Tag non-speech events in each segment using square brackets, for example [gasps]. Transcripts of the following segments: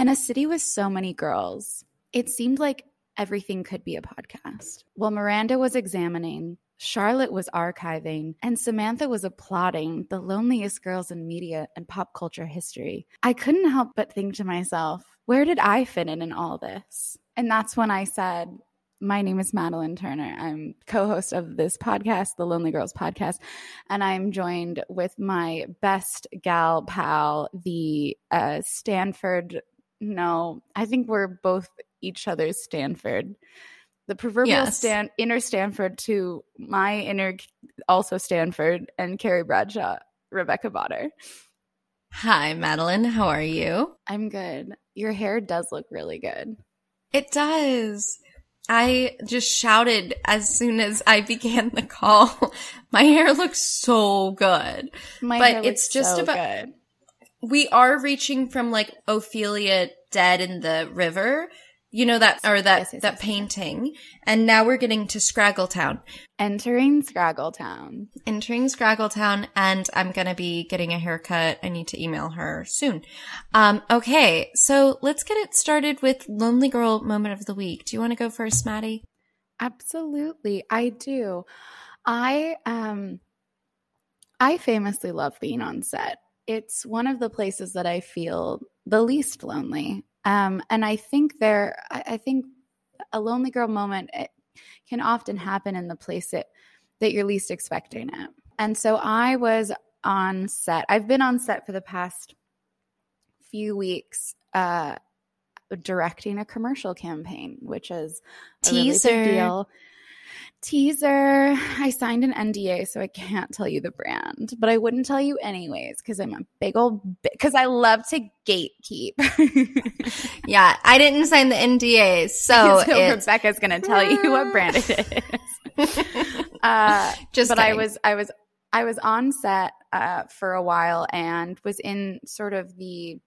In a city with so many girls, it seemed like everything could be a podcast. While Miranda was examining, Charlotte was archiving, and Samantha was applauding the loneliest girls in media and pop culture history. I couldn't help but think to myself, where did I fit in in all this? And that's when I said, my name is Madelaine Turner. I'm co host of this podcast, the Lonely Girls Podcast, and I'm joined with my best gal pal, the uh, Stanford. No, I think we're both each other's Stanford. The proverbial Yes. Stan, inner Stanford to my inner, also Stanford, and Carrie Bradshaw, Rebecca Botter. Hi, Madelaine. How are you? I'm good. Your hair does look really good. It does. I just shouted as soon as I began the call. [laughs] My hair looks so good. My But hair it's just so about- good. We are reaching from like Ophelia dead in the river. You know that or that Yes, yes, that yes, painting. And now we're getting to Scraggletown. Entering Scraggletown. entering Scraggletown and I'm going to be getting a haircut. I need to email her soon. Um, okay. So let's get it started with Lonely Girl Moment of the Week. Do you want to go first, Maddie? Absolutely, I do. I um I famously love being on set. It's one of the places that I feel the least lonely. Um and I think there I, I think a lonely girl moment it can often happen in the place that that you're least expecting it. And so I was on set. I've been on set for the past few weeks uh directing a commercial campaign, which is a really big deal. Teaser. I signed an NDA, so I can't tell you the brand, but I wouldn't tell you anyways because I'm a big old because I love to gatekeep. [laughs] Yeah, I didn't sign the NDA, so, [laughs] so Rebecca's gonna tell you what brand it is. [laughs] uh, just but I was I was I was on set uh, for a while and was in sort of the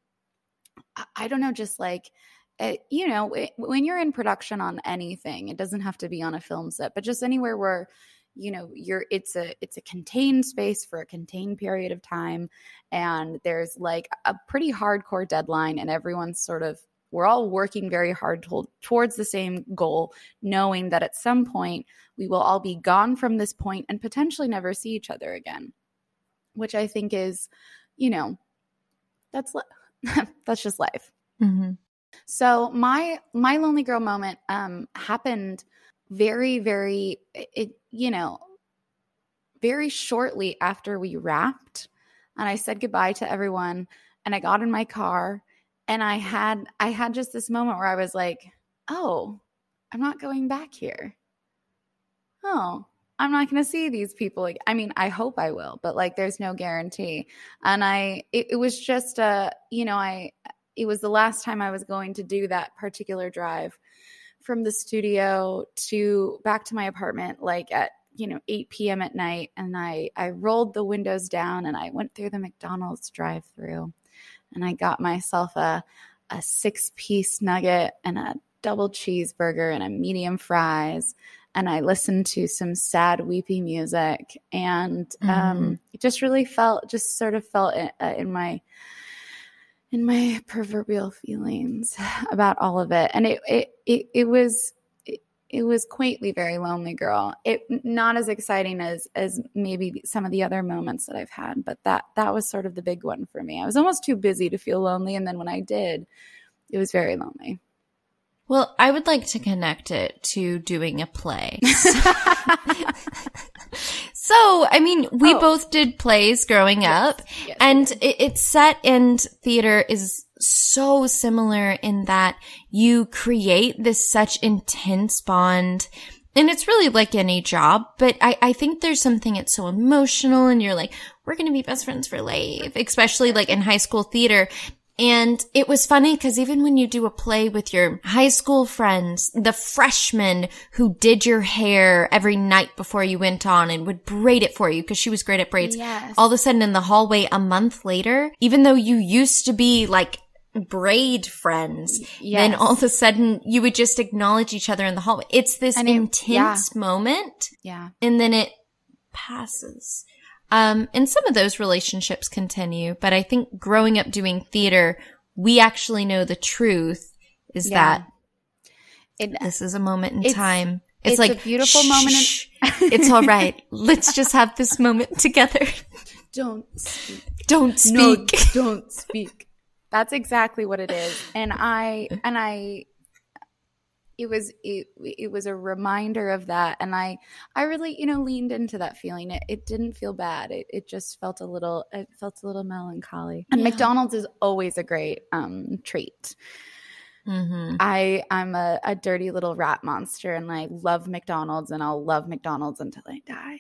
I don't know, just like uh, you know, it, when you're in production on anything, it doesn't have to be on a film set, but just anywhere where you know you're it's a it's a contained space for a contained period of time and there's like a pretty hardcore deadline and everyone's sort of we're all working very hard to, towards the same goal knowing that at some point we will all be gone from this point and potentially never see each other again which i think is you know that's li- [laughs] that's just life Mhm. So my my lonely girl moment um happened very very it you know very shortly after we wrapped and I said goodbye to everyone and I got in my car and I had I had just this moment where I was like, "Oh, I'm not going back here." Oh, I'm not going to see these people. I mean, I hope I will, but like, there's no guarantee. And I, it, it was just, a, you know, I, it was the last time I was going to do that particular drive from the studio to back to my apartment, like at you know 8 p.m. at night, and I I rolled the windows down and I went through the McDonald's drive-through, and I got myself a a six piece nugget and a double cheeseburger and a medium fries and I listened to some sad, weepy music, and um, it just really felt, just sort of felt in, uh, in my in my proverbial feelings [sighs] about all of it, and it it it, it was. It, it was quaintly very lonely girl. It not as exciting as as maybe some of the other moments that I've had, but that that was sort of the big one for me. I was almost too busy to feel lonely, and then when I did, it was very lonely. Well, I would like to connect it to doing a play. [laughs] [laughs] so, I mean, we Oh. both did plays growing up, Yes, and it, it's set in theater is so similar in that you create this such intense bond. And it's really like any job, but I, I think there's something it's so emotional and you're like, we're going to be best friends for life, especially like in high school theater. And it was funny because even when you do a play with your high school friends, the freshman who did your hair every night before you went on and would braid it for you because she was great at braids. Yes. All of a sudden in the hallway a month later, even though you used to be like braid friends, then all of a sudden you would just acknowledge each other in the hallway. It's this And it- intense moment yeah. and then it passes. Um, and some of those relationships continue, but I think growing up doing theater, we actually know the truth is Yeah. that It, this is a moment in time. it's It's, like a beautiful moment in- "Shh, it's all right. [laughs] Let's just have this moment together. don't speak. Don't speak. No, don't speak. That's exactly what it is. And I and I it was it, it was a reminder of that and I I really, you know, leaned into that feeling. It it didn't feel bad. It it just felt a little it felt a little melancholy. And Yeah. McDonald's is always a great um treat. hmm I I'm a, a dirty little rat monster and I love McDonald's and I'll love McDonald's until I die.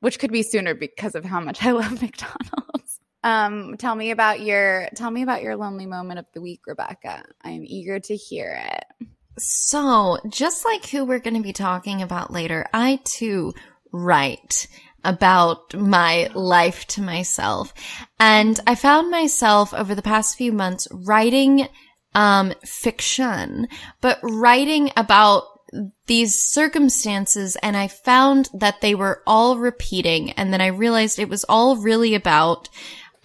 Which could be sooner because of how much I [laughs] love McDonald's. Um, tell me about your tell me about your lonely moment of the week, Rebecca. I am eager to hear it. So, just like who we're going to be talking about later, I too write about my life to myself. And I found myself over the past few months writing um fiction, but writing about these circumstances and I found that they were all repeating and then I realized it was all really about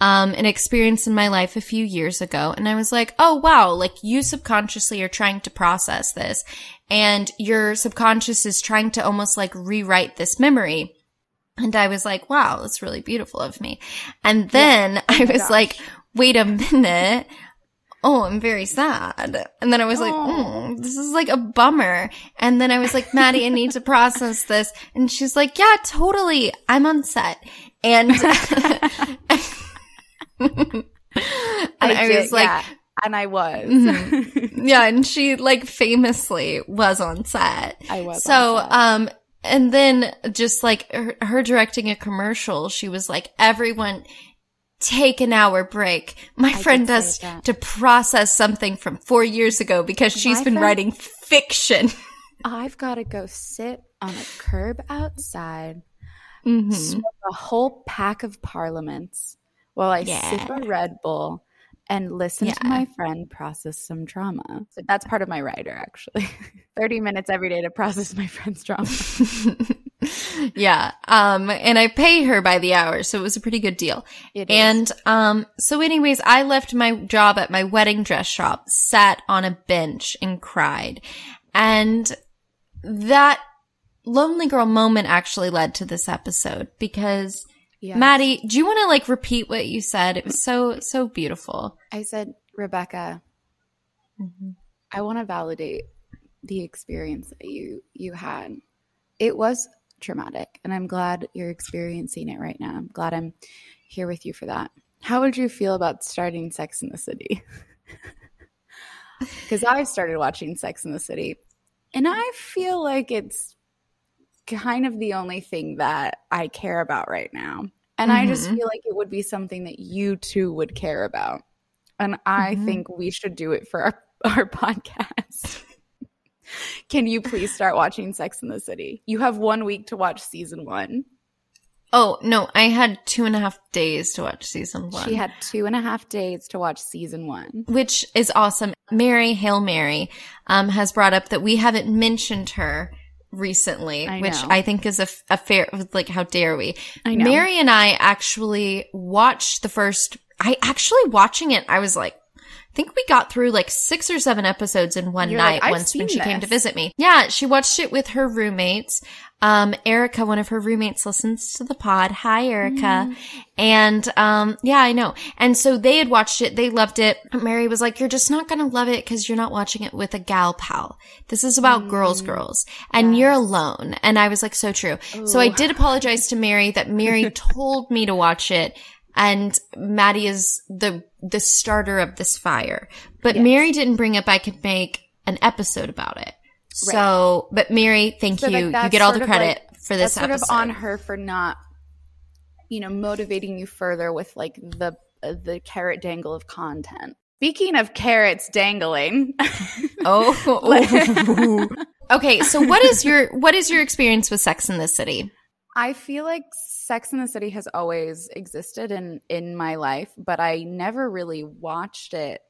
um, an experience in my life a few years ago. And I was like, oh, wow, like you subconsciously are trying to process this and your subconscious is trying to almost like rewrite this memory. And I was like, wow, that's really beautiful of me. And then I was gosh. like, wait a minute. Oh, I'm very sad. And then I was like, Oh. oh, this is like a bummer. And then I was like, Maddie, I need to process this. And she's like, yeah, totally. I'm on set. And, [laughs] [laughs] and I, did- was like, yeah, and I was. Mhm. [laughs] yeah, and she like famously was on set. I was. So, um, and then just like her, her directing a commercial, she was like, everyone take an hour break. My did friend does to process something from four years ago because she's My been friend- writing fiction. I've got to go sit on a curb outside, Mhm. smoke a whole pack of parliaments while I sip a Red Bull and listen to my friend process some trauma. So that's part of my writer, actually. [laughs] 30 minutes every day to process my friend's trauma. [laughs] yeah. Um, and I pay her by the hour, so it was a pretty good deal. It is. And um, so, anyways, I left my job at my wedding dress shop, sat on a bench, and cried. And that lonely girl moment actually led to this episode because Yes. Maddie, do you want to like repeat what you said? It was so so beautiful. I said, Rebecca, mm-hmm. I want to validate the experience that you you had. It was traumatic, and I'm glad you're experiencing it right now. I'm glad I'm here with you for that. How would you feel about starting Sex in the City? [laughs] Because I've started watching Sex in the City, and I feel like it's kind of the only thing that I care about right now. And I just Mhm. feel like it would be something that you too would care about. And I Mhm. think we should do it for our, [laughs] our podcast. [laughs] Can you please start watching Sex in the City? You have one week to watch season one. Oh no, I had two and a half days to watch season one. She had two and a half days to watch season one. which is awesome. Mary Hail Mary um, has brought up that we haven't mentioned her recently, I which. I think is a fair, like, how dare we? I know. Mary and I actually watched the first, I actually watching it, I was like, I think we got through like six or seven episodes in one You're night like, once when she came to visit me. Yeah, she watched it with her roommates. Um, Erica, one of her roommates listens to the pod. Hi, Erica. Mm. And, um, yeah, I know. And so they had watched it. They loved it. Mary was like, you're just not going to love it because you're not watching it with a gal pal. This is about girls, girls and you're alone. And I was like, so true. So I did apologize to Mary that Mary [laughs] told me to watch it. And Maddie is the, the starter of this fire. But Yes. Mary didn't bring up I could make an episode about it. So, but Mary, thank So, you. like, you get all the credit like- for this That's sort of on her for not, you know, motivating you further with like the uh, the carrot dangle of content. Speaking of carrots dangling, [laughs] Oh. [laughs] okay, so what is your what is your experience with Sex in the City? I feel like Sex in the City has always existed in in my life, but I never really watched it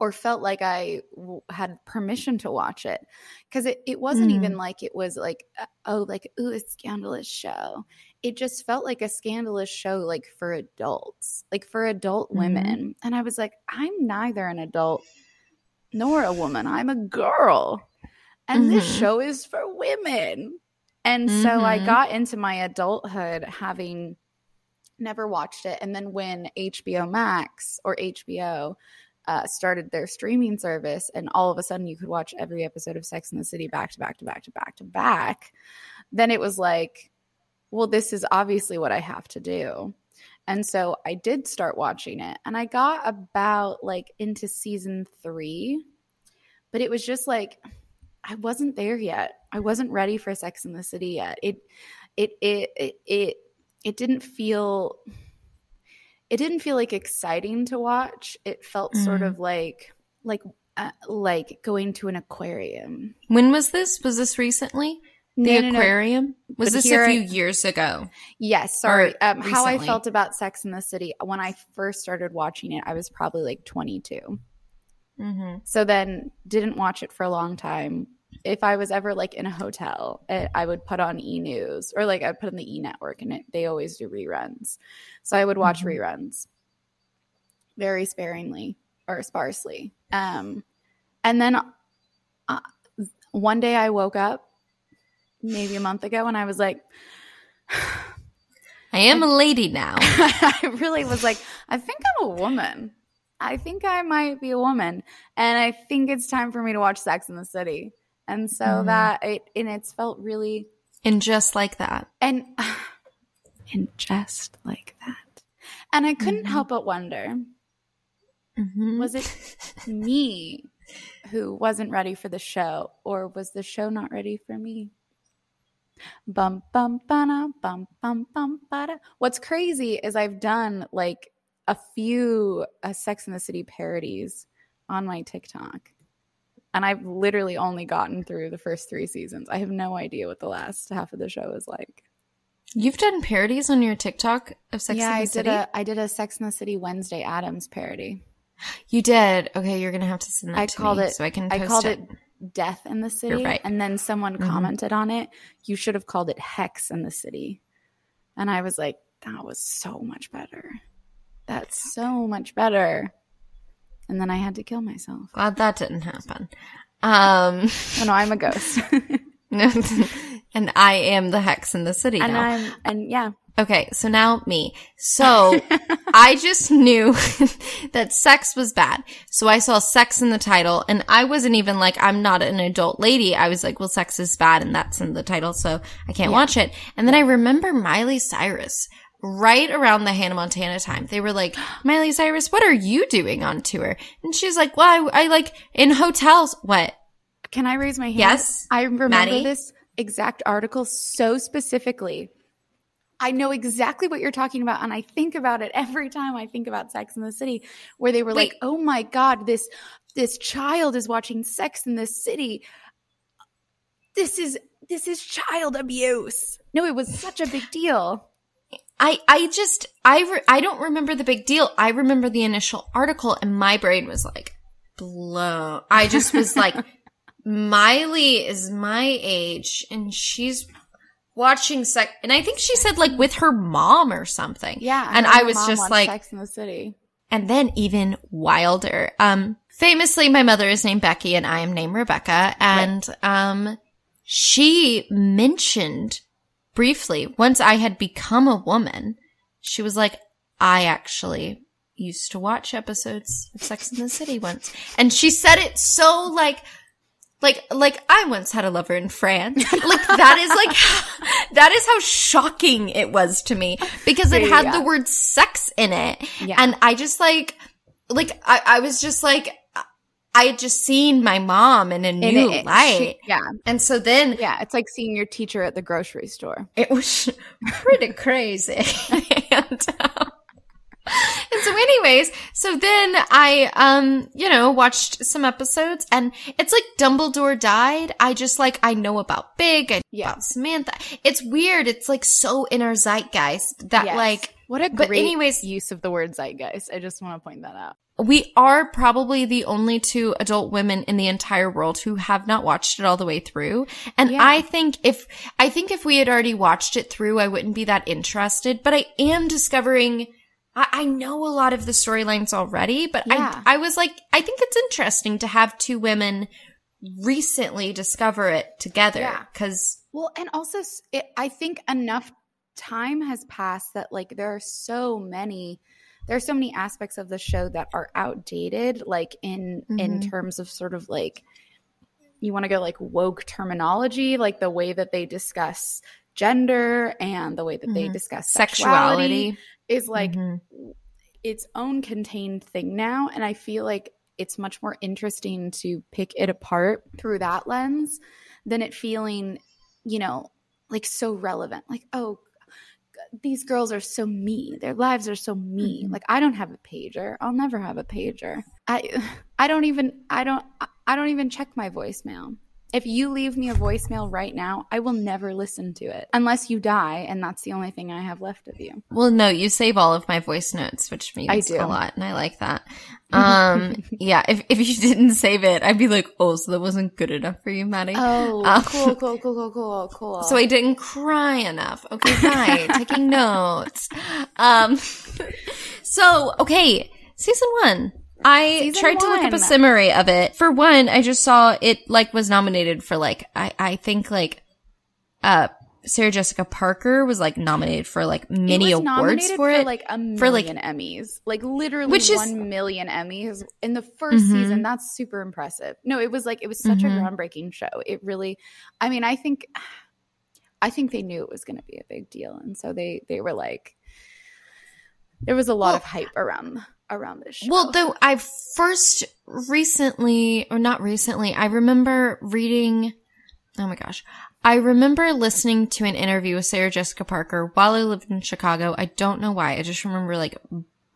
or felt like I w- had permission to watch it because it, it wasn't Mm. even like it was like uh, oh like ooh a scandalous show it just felt like a scandalous show like for adults like for adult Mhm. women and I was like I'm neither an adult nor a woman I'm a girl and this Mhm. show is for women and so I Mhm. got into my adulthood having never watched it. And then when HBO Max or HBO uh, started their streaming service, and all of a sudden you could watch every episode of Sex in the City back to back to back to back to back, then it was like, well, this is obviously what I have to do. And so I did start watching it, and I got about like into season three, but it was just like, I wasn't there yet. I wasn't ready for Sex in the City yet. It, it, it, it, it, it didn't feel, it didn't feel like exciting to watch. It felt sort Mhm. of like, like, uh, like going to an aquarium. When was this? Was this recently? The No, no, no. aquarium? Was But this a a I- few years ago? Yes, sorry. Um, how I felt about Sex in the City when I first started watching it, I was probably like 22. Mm-hmm. So then didn't watch it for a long time. If I was ever like in a hotel, eh, I would put on E News or like I'd put on the E Network, and it, they always do reruns. So I would watch Mhm. reruns very sparingly or sparsely. Um, and then uh, one day I woke up, maybe a month ago, and I was like. [sighs] I am a lady now. [laughs] I really was like, I think I'm a woman. I think I might be a woman. And I think it's time for me to watch Sex in the City. And so Mhm. that it and it's felt really and just like that. and [sighs] and just like that. And I couldn't Mhm. help but wonder, Mhm. was it [laughs] me who wasn't ready for the show, or was the show not ready for me? Bum bum ba bum bum bum ba What's crazy is I've done like a few uh, Sex in the City parodies on my TikTok, and I've literally only gotten through the first three seasons. I have no idea what the last half of the show is like. You've done parodies on your TikTok of Sex yeah, and the I City? did a I did a Sex in the City Wednesday Addams parody. You did. Okay, you're gonna have to send that I to called me it- so I can I called it. it Death in the City, right. and then someone Mhm. commented on it. You should have called it Hex in the City, and I was like, that was so much better. That's so much better. And then I had to kill myself. Glad that didn't happen. Um, Oh no, I'm a ghost, [laughs] and I am the hex in the city and now. I'm and yeah, Okay, so now me. So [laughs] I just knew [laughs] that sex was bad. So I saw sex in the title and I wasn't even like, I'm not an adult lady. I was like, well, sex is bad and that's in the title. So I can't Yeah. watch it. And then I remember Miley Cyrus right around the Hannah Montana time. They were like, Miley Cyrus, what are you doing on tour? And she's like, well, I, I like in hotels. What? Can I raise my hand? Yes, I remember Maddie? this exact article so specifically. I know exactly what you're talking about, and I think about it every time I think about Sex in the City, where they were Wait. like, "Oh my God, this this child is watching Sex in the City. This is this is child abuse." No, it was such a big deal. I, I just, I, re- I don't remember the big deal. I remember the initial article and my brain was like, blown. I just was like, [laughs] Miley is my age and she's watching sex. And I think she said like with her mom or something. Yeah, And I was just like- Sex in the City. And then even wilder. Um, famously, my mother is named Becky and I am named Rebecca. And, um, she mentioned briefly once I had become a woman, she was like, I actually used to watch episodes of Sex in the City once. And she said it so like, like, like I once had a lover in France. [laughs] Like that is like, [laughs] that is how shocking it was to me because it had Yeah. the word sex in it. Yeah, And I just like, like, I, I was just like, I had just seen my mom in a And new it- light. she- yeah, and so then yeah. It's like seeing your teacher at the grocery store. it was [laughs] pretty crazy. [laughs] and, um, and so anyways, so then I, um, you know, watched some episodes and it's like Dumbledore died. I just like, I know about Big, and Yeah. about Samantha. It's weird. It's like so in our zeitgeist that Yes. like, What a But anyways- use of the word zeitgeist. I just want to point that out. we are probably the only two adult women in the entire world who have not watched it all the way through. And Yeah. I think if, I think if we had already watched it through, I wouldn't be that interested, but I am discovering, I, I know a lot of the storylines already, but Yeah. I, I was like, I think it's interesting to have two women recently discover it together. Yeah. Cause Well, and also, it, I think enough time has passed that like there are so many, there are so many aspects of the show that are outdated, like in in Mhm. terms of sort of like you want to go like woke terminology, like the way that they discuss gender and the way that they Mhm. discuss sexuality, sexuality. is like Mhm. its own contained thing now and i feel like it's much more interesting to pick it apart through that lens than it feeling you know like so relevant like oh these girls are so me their lives are so me Mhm. like i don't have a pager. I'll never have a pager. I [sighs] i don't even i don't i don't even check my voicemail if you leave me a voicemail right now i will never listen to it unless you die and that's the only thing i have left of you Well, no, you save all of my voice notes, which means I do. a lot, and I like that. Um, [laughs] yeah, if, if you didn't save it, I'd be like, oh, so that wasn't good enough for you, Maddie. Oh, Um, cool, cool, cool, cool, cool, cool. [laughs] So I didn't cry enough. Okay, right. [laughs] Taking notes. Um, so, okay, season one. I Season tried to look up a summary of it. For one, I just saw it like was nominated for like, I, I think like, uh, Sarah Jessica Parker was like nominated for like many awards nominated for it. like a million for, like- Emmys, like literally Which is- one million Emmys in the 1st Mhm. season. That's super impressive. No, it was like it was such Mhm. a groundbreaking show. It really, I mean, I think, I think they knew it was going to be a big deal, and so they they were like, there was a lot Well- of hype around around this show. Well, though I first recently, or not recently, I remember reading. Oh my gosh. I remember listening to an interview with Sarah Jessica Parker while I lived in Chicago. I don't know why. I just remember like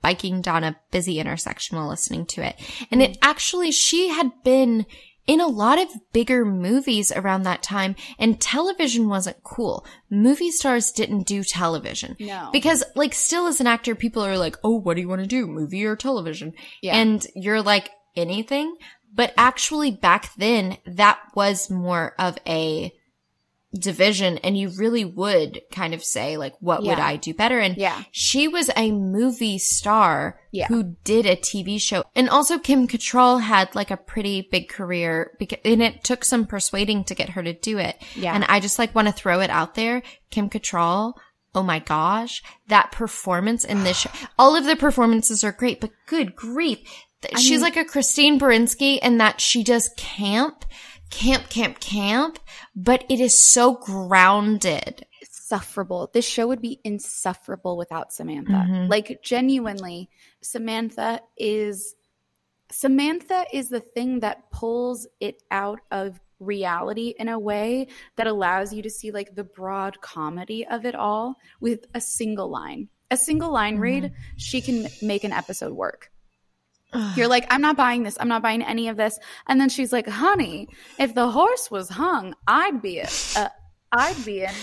biking down a busy intersection while listening to it. And it mm. actually, she had been in a lot of bigger movies around that time and television wasn't cool. Movie stars didn't do television. no, Because like still as an actor, people are like, oh, what do you want to do? Movie or television? yeah, And you're like, anything? But actually back then, that was more of a division and you really would kind of say like, what would I do better? And yeah, she was a movie star Yeah. who did a TV show. And also Kim Cattrall had like a pretty big career because, and it took some persuading to get her to do it. yeah. And I just like want to throw it out there. Kim Cattrall, oh my gosh, that performance in this show. [sighs] All of the performances are great, but good grief. I She's mean- like a Christine Baranski in that she does camp, camp, camp, camp, but it is so grounded. insufferable. This show would be insufferable without Samantha. Mhm. Like genuinely, Samantha is Samantha is the thing that pulls it out of reality in a way that allows you to see like the broad comedy of it all with a single line. A single line read, she can make an episode work. [sighs] You're like, I'm not buying this. I'm not buying any of this. And then she's like, honey, if the horse was hung, I'd be a, a I'd be in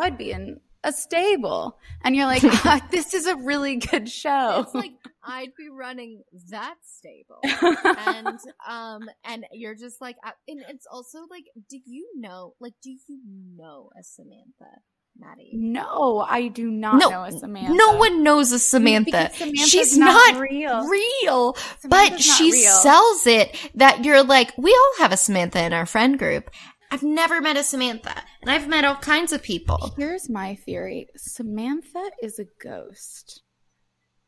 I'd be in a stable. And you're like, [laughs] [laughs] this is a really good show. It's like I'd be running that stable. and [laughs] um and you're just like and it's also like do you know like do you know a Samantha Maddie no, I do not No, know a Samantha. no one knows a Samantha she's not, not, real. real but Samantha's she real. sells it that you're like we all have a Samantha in our friend group I've never met a Samantha and I've met all kinds of people Here's my theory Samantha is a ghost.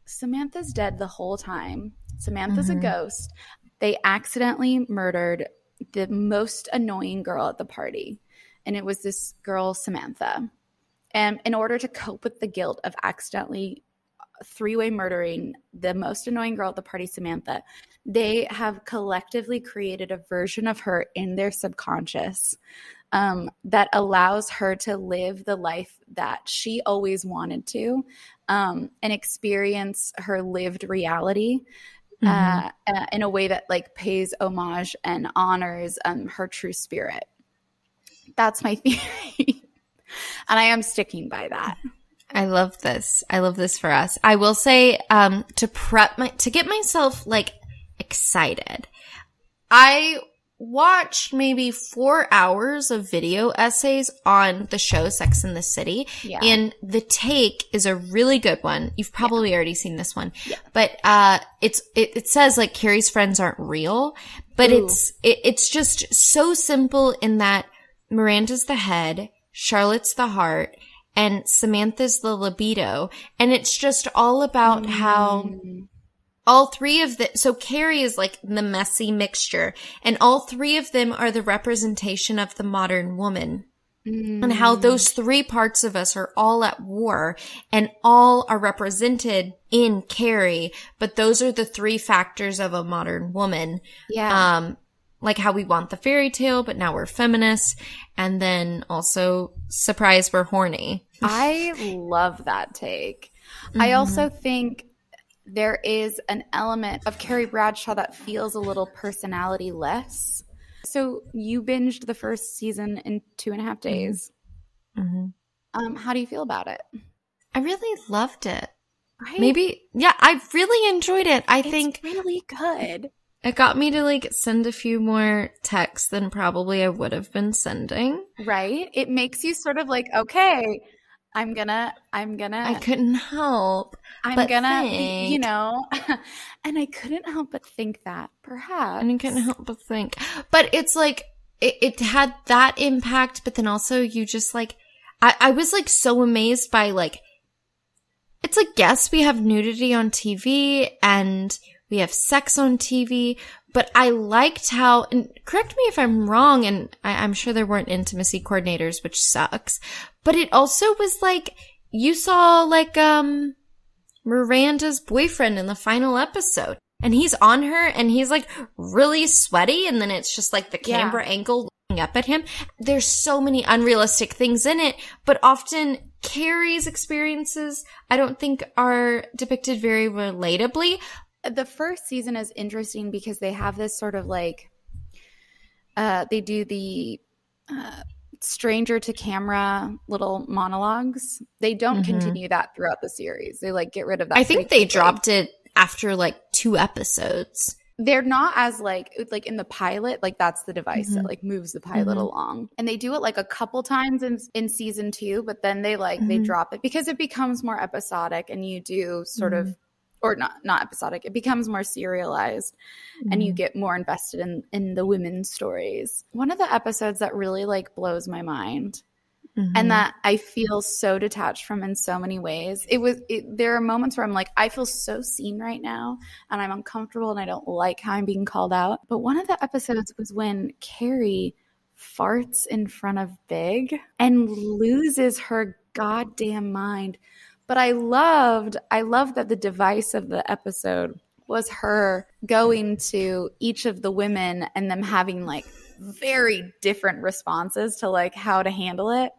Samantha's dead the whole time. Samantha's Mhm. a ghost. They accidentally murdered the most annoying girl at the party. And it was this girl, Samantha. And in order to cope with the guilt of accidentally three way murdering the most annoying girl at the party, Samantha, they have collectively created a version of her in their subconscious um, that allows her to live the life that she always wanted to um, and experience her lived reality Mm-hmm. uh, uh, in a way that like pays homage and honors um, her true spirit. That's my [laughs] theory. And I am sticking by that. [laughs] I love this. I love this for us. I will say, um, to prep my, to get myself like excited, I watched maybe four hours of video essays on the show Sex in the City. Yeah. And The Take is a really good one. You've probably yeah. already seen this one. Yeah. But, uh, it's, it, it says like Carrie's friends aren't real, but Ooh. it's, it, it's just so simple in that Miranda's the head, Charlotte's the heart, and Samantha's the libido. And it's just all about mm. how all three of the, so Carrie is like the messy mixture and all three of them are the representation of the modern woman. Mm. And how those three parts of us are all at war and all are represented in Carrie, but those are the three factors of a modern woman. Yeah. Um, like how we want the fairy tale, but now we're feminists. And then also, surprise, we're horny. [laughs] I love that take. Mm-hmm. I also think there is an element of Carrie Bradshaw that feels a little personality less. So you binged the first season in two and a half days. Mm-hmm. Um, how do you feel about it? I really loved it. Right? Maybe, yeah, I really enjoyed it. I it's think really good. It got me to like send a few more texts than probably I would have been sending. Right? It makes you sort of like, okay, I'm gonna, I'm gonna. I couldn't help. I'm gonna, think. you know, [laughs] and I couldn't help but think that perhaps. And I couldn't help but think. But it's like, it, it had that impact, but then also you just like, I, I was like so amazed by like, it's like, yes, we have nudity on TV and we have sex on TV, but I liked how, and correct me if I'm wrong, and I, am sure there weren't intimacy coordinators, which sucks, but it also was like, you saw like, um, Miranda's boyfriend in the final episode. And he's on her and he's like really sweaty. And then it's just like the camera Yeah. angle looking up at him. There's so many unrealistic things in it, but often Carrie's experiences, I don't think are depicted very relatably. The first season is interesting because they have this sort of like uh they do the uh stranger to camera little monologues they don't Mhm. continue that throughout the series they like get rid of that I think they dropped it after like two episodes. they're not as like like in the pilot like that's the device that Mhm. like moves the pilot Mhm. along and they do it like a couple times in in season 2 but then they like they Mhm. drop it because it becomes more episodic and you do sort Mm-hmm. of or not not episodic it becomes more serialized and Mm-hmm. you get more invested in in the women's stories one of the episodes that really like blows my mind Mhm. and that I feel so detached from in so many ways. It was it, there are moments where I'm like I feel so seen right now and I'm uncomfortable and I don't like how I'm being called out. But one of the episodes was when Carrie farts in front of Big and loses her goddamn mind. But I loved I loved that the device of the episode was her going to each of the women and them having like very different responses to like how to handle it.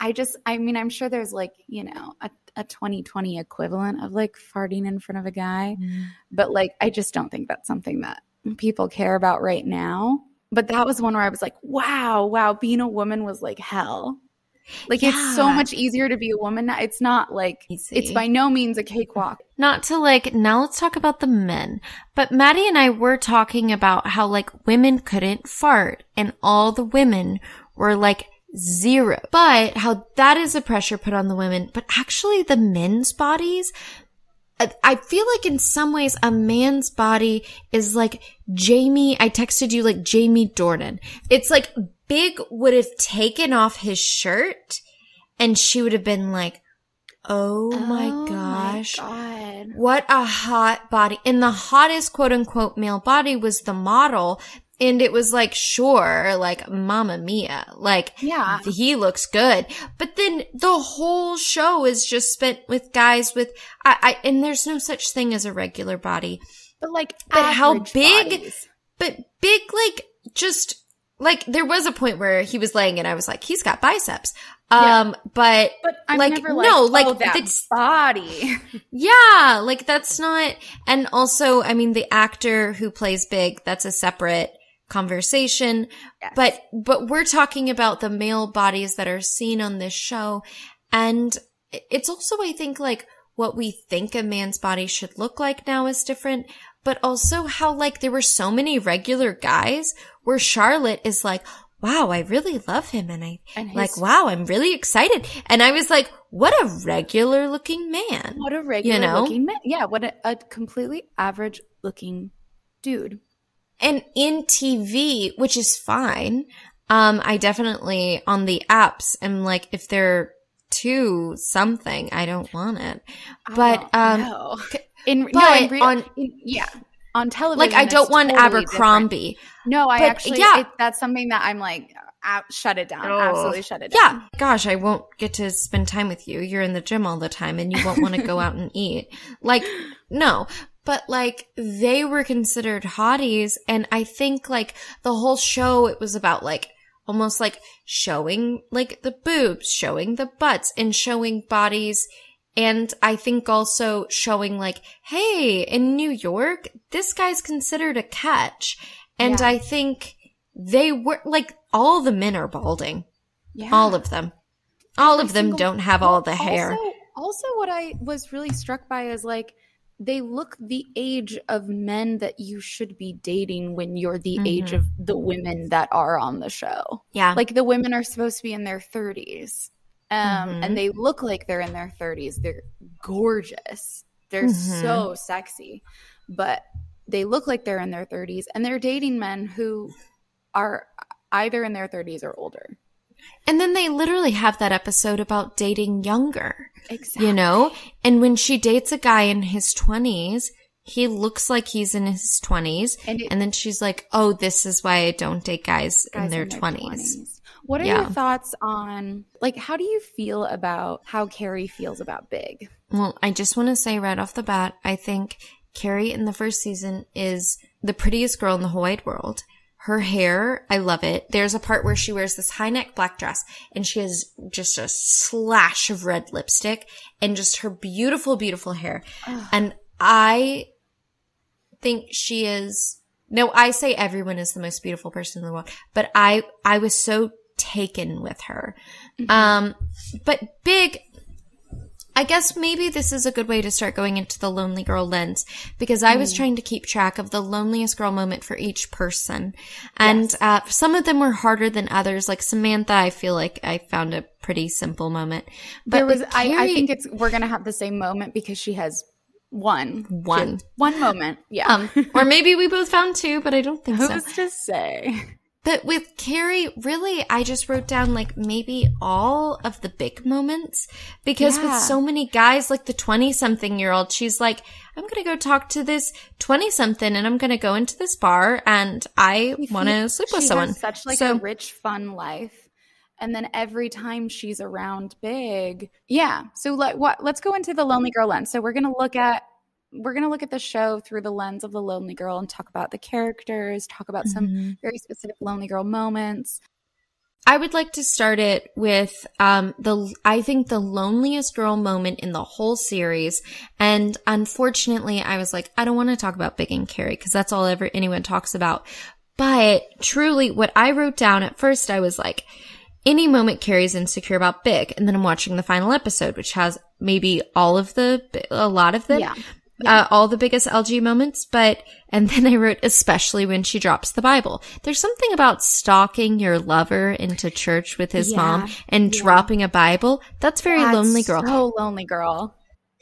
I just, I mean, I'm sure there's like, you know, a, a 2020 equivalent of like farting in front of a guy, Mhm. but like, I just don't think that's something that people care about right now. But that was one where I was like, wow, wow, being a woman was like hell. Like, it's so much easier to be a woman now. It's not like, Easy. it's by no means a cakewalk. not to like now let's talk about the men but maddie and i were talking about how like women couldn't fart and all the women were like zero but how that is a pressure put on the women but actually the men's bodies I- I feel like in some ways a man's body is like Jamie. I texted you like Jamie Dornan. It's like Big would have taken off his shirt and she would have been like, oh, oh, my gosh. God. What a hot body. And the hottest quote unquote male body was the model. And it was like, sure, like, mama Mia. Like, Yeah. he looks good. But then the whole show is just spent with guys with, I, I, and there's no such thing as a regular body. But like, But how big- bodies. But big, like, just, like, there was a point where he was laying and I was like, he's got biceps. Yeah. Um, but But I'm Like, never like, no, oh, like, that it's- body. [laughs] Yeah, like that's not, and also, I mean, the actor who plays Big, that's a separate conversation. Yes. But, but we're talking about the male bodies that are seen on this show. And it's also, I think, like what we think a man's body should look like now is different, but also how like there were so many regular guys where Charlotte is like, wow, I really love him. And I and his, like, wow, I'm really excited. And I was like, what a regular looking man. What a regular you know? looking man. Yeah. What a, a completely average looking dude. And in TV, which is fine. Um, I definitely on the apps am like, if they're too something, I don't want it. But, um, in, but no, in real, on, in, yeah, on television. Like, I don't want totally Abercrombie. Different. No, I but, actually, yeah. It, that's something that I'm like, uh, shut it down. Oh. Absolutely shut it down. Yeah. Gosh, I won't get to spend time with you. You're in the gym all the time and you won't want to go out and eat. Like, no. But like, they were considered hotties. And I think like the whole show, it was about like, almost like showing like the boobs, showing the butts and showing bodies and I think also showing like, hey, in New York, this guy's considered a catch. And yeah. I think they were like all the men are balding. Yeah. All of them. All Every of them single, don't have all the hair. Also, also, what I was really struck by is like, they look the age of men that you should be dating when you're the mm-hmm. age of the women that are on the show. Yeah. Like the women are supposed to be in their 30s um, mm-hmm. and they look like they're in their 30s. They're gorgeous. They're mm-hmm. so sexy, but they look like they're in their 30s and they're dating men who are either in their 30s or older. And then they literally have that episode about dating younger. Exactly. You know? And when she dates a guy in his 20s, he looks like he's in his 20s. And, it, and then she's like, oh, this is why I don't date guys, guys in their, in their 20s. 20s. What are yeah. your thoughts on like how do you feel about how Carrie feels about Big? Well, I just want to say right off the bat, I think Carrie in the first season is the prettiest girl in the whole wide world. Her hair, I love it. There's a part where she wears this high neck black dress and she has just a slash of red lipstick and just her beautiful, beautiful hair. Ugh. And I think she is no, I say everyone is the most beautiful person in the world, but I, I was so taken with her. Mm-hmm. Um, but big, I guess maybe this is a good way to start going into the lonely girl lens because I was mm. trying to keep track of the loneliest girl moment for each person. And yes. uh, some of them were harder than others. Like Samantha, I feel like I found a pretty simple moment. But there was, Carrie, I, I think it's, we're going to have the same moment because she has one. One. One moment. Yeah. Um, or [laughs] maybe we both found two, but I don't think Who's so. Who's to say? But with Carrie, really, I just wrote down like maybe all of the big moments because yeah. with so many guys, like the 20 something year old, she's like, I'm going to go talk to this 20 something and I'm going to go into this bar and I want to sleep with someone. such like so, a rich, fun life. And then every time she's around big. Yeah. So let, what, let's go into the lonely girl lens. So we're going to look at we're going to look at the show through the lens of the lonely girl and talk about the characters, talk about mm-hmm. some very specific lonely girl moments. I would like to start it with um, the I think the loneliest girl moment in the whole series, and unfortunately, I was like, I don't want to talk about Big and Carrie because that's all ever anyone talks about. But truly, what I wrote down at first, I was like, any moment Carrie's insecure about Big, and then I'm watching the final episode, which has maybe all of the a lot of them. Yeah yeah. uh, all the biggest LG moments, but, and then I wrote, especially when she drops the Bible. There's something about stalking your lover into church with his yeah. mom and yeah. dropping a Bible. That's very That's lonely girl. So lonely girl.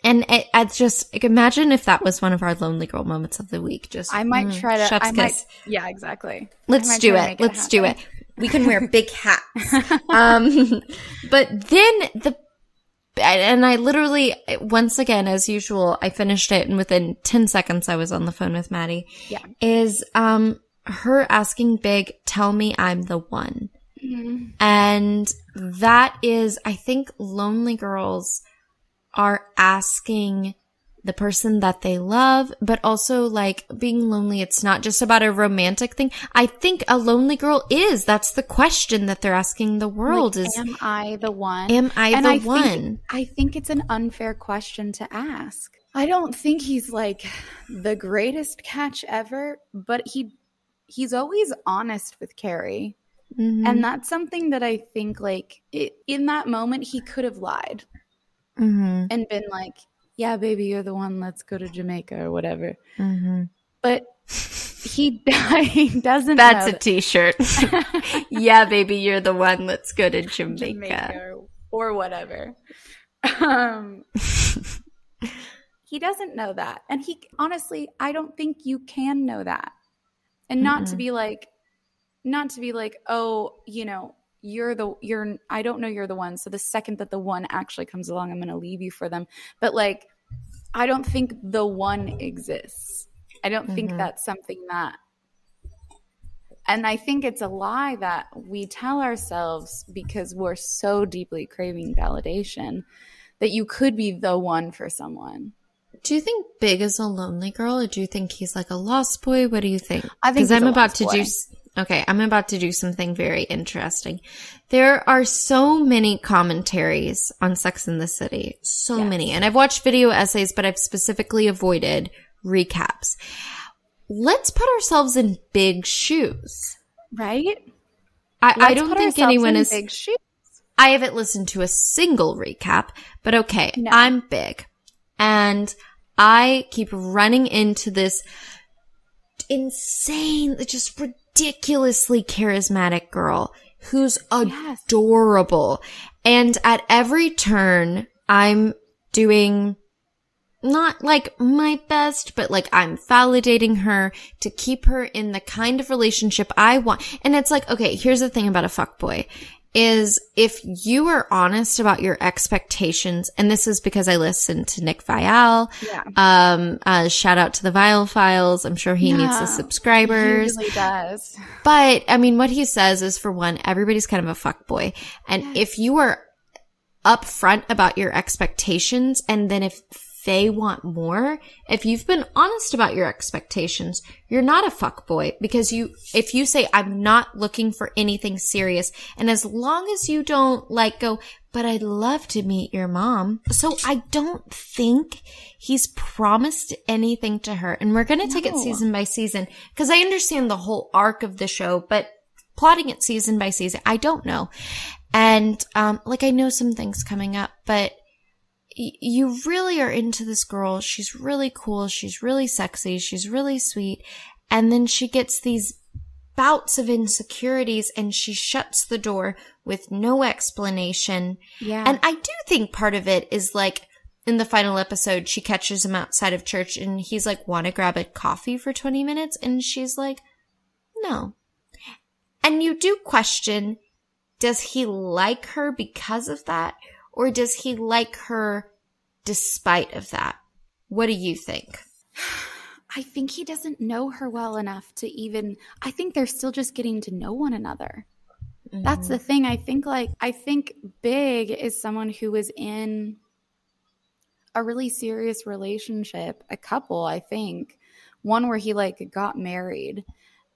And it, I just like, imagine if that was one of our lonely girl moments of the week. Just I might mm, try to. I might, yeah, exactly. Let's do it. Let's it do it. We can wear big hats. [laughs] um, but then the and I literally, once again, as usual, I finished it and within 10 seconds I was on the phone with Maddie. Yeah. Is, um, her asking Big, tell me I'm the one. Mm-hmm. And that is, I think lonely girls are asking the person that they love, but also like being lonely. It's not just about a romantic thing. I think a lonely girl is. That's the question that they're asking the world like, is, am I the one? Am I and the I one? Think, I think it's an unfair question to ask. I don't think he's like the greatest catch ever, but he, he's always honest with Carrie. Mm-hmm. And that's something that I think like it, in that moment he could have lied Mm-hmm. and been like, "Yeah, baby, you're the one. Let's go to Jamaica or whatever." Mm-hmm. But he, [laughs] he doesn't. That's a t-shirt. [laughs] yeah, baby, you're the one. Let's go to Jamaica. Jamaica or, or whatever. Um, he doesn't know that, and he honestly, I don't think you can know that, and not to Mm-mm. be like, not to be like, oh, you know. You're the you're I don't know you're the one. So the second that the one actually comes along, I'm gonna leave you for them. But like I don't think the one exists. I don't think Mhm. that's something that and I think it's a lie that we tell ourselves because we're so deeply craving validation that you could be the one for someone. Do you think Big is a lonely girl, or do you think he's like a lost boy? What do you think? I think Because I'm about to do. Okay, I'm about to do something very interesting. There are so many commentaries on Sex in the City, so Yes. many, and I've watched video essays, but I've specifically avoided recaps. Let's put ourselves in Big shoes. Right? I, I don't think anyone is. big shoes. I haven't listened to a single recap, but okay, No. I'm big. And I keep running into this insane, just ridiculously charismatic girl who's Yes. adorable. And at every turn, I'm doing not like my best, but like I'm validating her to keep her in the kind of relationship I want. And it's like, okay, here's the thing about a fuckboy is if you are honest about your expectations, and this is because I listened to Nick Viall, Yeah. um, uh, shout out to the Viall Files. I'm sure he needs the subscribers. He really does. But I mean, what he says is for one, everybody's kind of a fuckboy. And Yes. if you are upfront about your expectations and then if they want more, if you've been honest about your expectations, you're not a fuckboy because you, if you say, I'm not looking for anything serious, and as long as you don't like go, but I'd love to meet your mom. So I don't think he's promised anything to her. And we're going to take it season by season because I understand the whole arc of the show, but plotting it season by season, I don't know. And, um, like I know some things coming up, but you really are into this girl. She's really cool. She's really sexy. She's really sweet. And then she gets these bouts of insecurities and she shuts the door with no explanation. Yeah. And I do think part of it is like in the final episode, she catches him outside of church and he's like, want to grab a coffee for 20 minutes? And she's like, no. And you do question, does he like her because of that? Or does he like her despite of that? What do you think? I think he doesn't know her well enough to even I think they're still just getting to know one another. That's mm-hmm. the thing. I think like I think Big is someone who was in a really serious relationship, a couple, I think. One where he like got married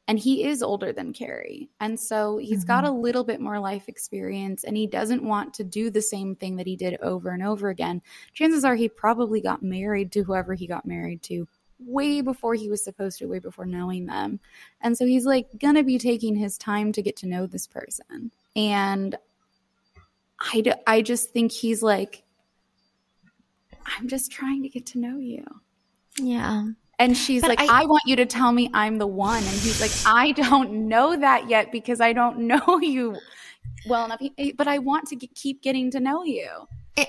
and he is older than Carrie. And so he's got mm-hmm. a little bit more life experience and he doesn't want to do the same thing that he did over and over again. Chances are he probably got married to whoever he got married to way before he was supposed to, way before knowing them. And so he's like gonna be taking his time to get to know this person. And I, d- I just think he's like, I'm just trying to get to know you. Yeah. And she's But like, I- I, want you to tell me I'm the one. And he's like, I don't know that yet because I don't [laughs] know you well enough. But I want to get, keep getting to know you.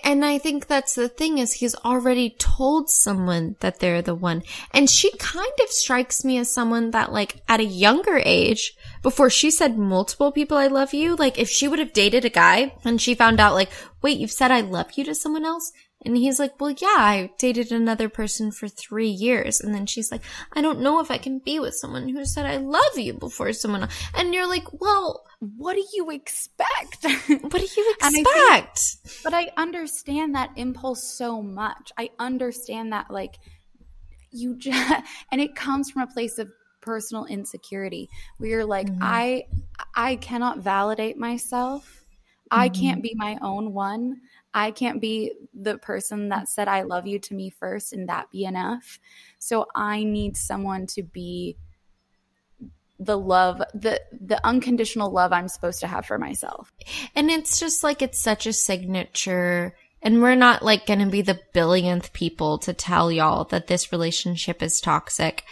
And I think that's the thing is he's already told someone that they're the one. And she kind of strikes me as someone that like at a younger age, before she said multiple people I love you, like if she would have dated a guy and she found out like, wait, you've said I love you to someone else? And he's like, well, yeah, I dated another person for three years. And then she's like, I don't know if I can be with someone who said I love you before someone else. And you're like, well, What do you expect? [laughs] what do you And I think- expect? But I understand that impulse so much. I understand that, like, you [laughs] just, and it comes from a place of personal insecurity where you're like, Mhm. I, I cannot validate myself. I Mhm. can't be my own one. I can't be the person that said I love you to me first and that be enough. So I need someone to be the love, the the unconditional love I'm supposed to have for myself. And it's just like it's such a signature And we're not like going to be the billionth people to tell y'all that this relationship is toxic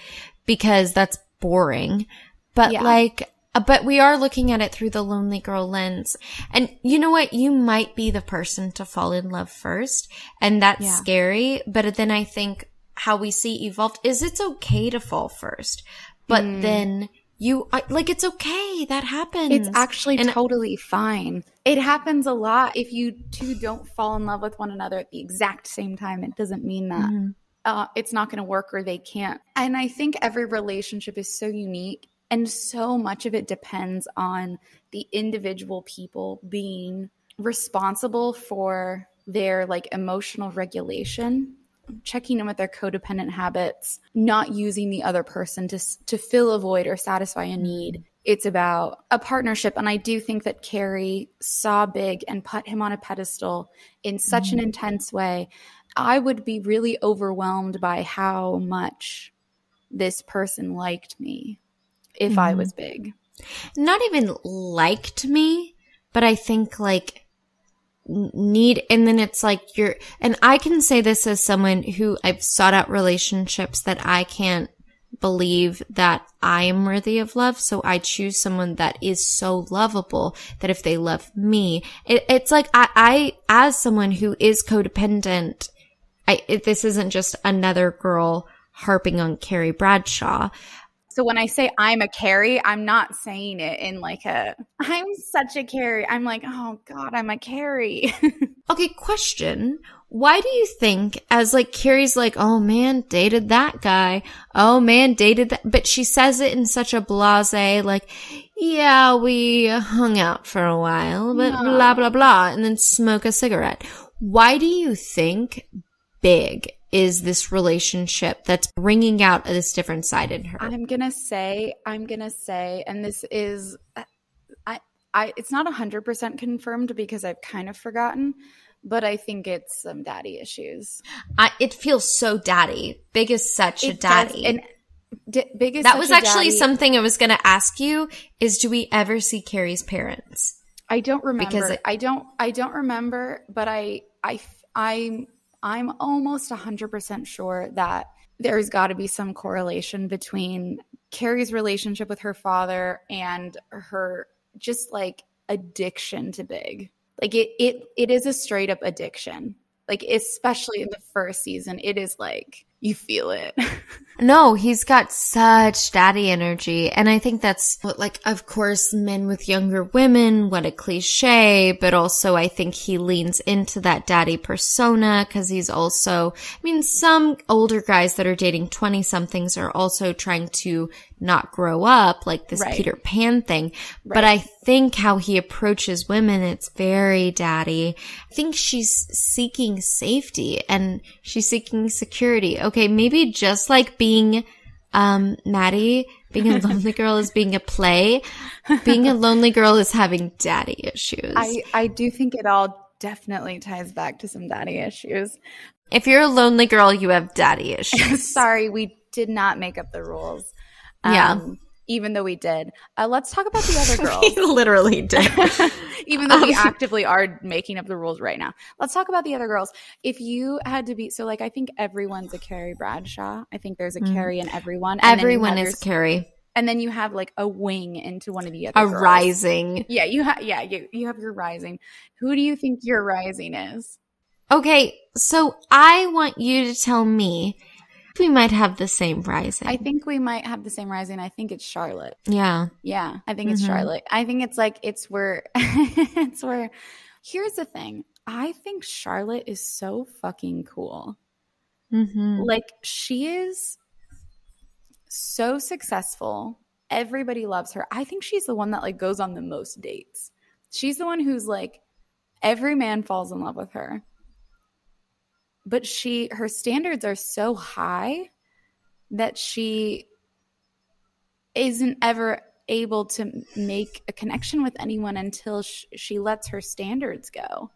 because that's boring. But yeah. like, but we are looking at it through the lonely girl lens. And you know what? You might be the person to fall in love first. And that's yeah. scary. But then I think how we see evolved is it's okay to fall first. But mm. then you like it's okay that happens it's actually and totally fine it happens a lot if you two don't fall in love with one another at the exact same time it doesn't mean that mm-hmm. uh, it's not going to work or they can't and i think every relationship is so unique and so much of it depends on the individual people being responsible for their like emotional regulation checking in with their codependent habits, not using the other person to to fill a void or satisfy a need. It's about a partnership, and I do think that Carrie saw Big and put him on a pedestal in such mm-hmm. an intense way. I would be really overwhelmed by how much this person liked me if mm-hmm. I was big. Not even liked me, but I think like need and then it's like you're and I can say this as someone who I've sought out relationships that I can't believe that I am worthy of love. So I choose someone that is so lovable that if they love me, it, it's like I, I, as someone who is codependent, I, it, this isn't just another girl harping on Carrie Bradshaw. So when I say I'm a Carrie, I'm not saying it in like a I'm such a Carrie. I'm like, oh God, I'm a Carrie. [laughs] okay, question. Why do you think as like Carrie's like, oh man, dated that guy. Oh man, dated that but she says it in such a blase, like, yeah, we hung out for a while, but no. blah blah blah, and then smoke a cigarette. Why do you think Big is this relationship that's bringing out this different side in her. I'm going to say, I'm going to say, and this is, I, I, it's not 100% confirmed because I've kind of forgotten, but I think it's some daddy issues. I, it feels so daddy. Big is such it a daddy. Does, and D- big is that was actually daddy. something I was going to ask you is do we ever see Carrie's parents? I don't remember. Because it, I don't I don't remember, but I I I'm I'm almost 100% sure that there's got to be some correlation between Carrie's relationship with her father and her just like addiction to big. Like it it it is a straight up addiction. Like especially in the first season, it is like you feel it. [laughs] no, he's got such daddy energy. And I think that's like, of course, men with younger women, what a cliche, but also I think he leans into that daddy persona because he's also, I mean, some older guys that are dating 20 somethings are also trying to not grow up, like this right. Peter Pan thing. Right. But I think how he approaches women, it's very daddy. I think she's seeking safety and she's seeking security. Okay, maybe just like being um Maddie, being a [laughs] lonely girl is being a play. Being a lonely girl is having daddy issues. I, I do think it all definitely ties back to some daddy issues. If you're a lonely girl, you have daddy issues. [laughs] Sorry, we did not make up the rules. Yeah. Um, even though we did. Uh, let's talk about the other [laughs] girls. we literally did. [laughs] even though we um, [laughs] actively are making up the rules right now. Let's talk about the other girls. If you had to be, so like, I think everyone's a Carrie Bradshaw. I think there's a mm. Carrie in everyone. everyone is Carrie. And then you have like a wing into one of the other. A girls. rising. Yeah, you have. Yeah, you you have your rising. Who do you think your rising is? Okay, so I want you to tell me we might have the same rising. I think we might have the same rising. I think it's Charlotte. Yeah. Yeah. I think it's mm-hmm. Charlotte. I think it's like it's where [laughs] it's where here's the thing. I think Charlotte is so fucking cool. Mm-hmm. Like she is so successful. Everybody loves her. I think she's the one that like goes on the most dates. She's the one who's like every man falls in love with her but she her standards are so high that she isn't ever able to make a connection with anyone until sh- she lets her standards go.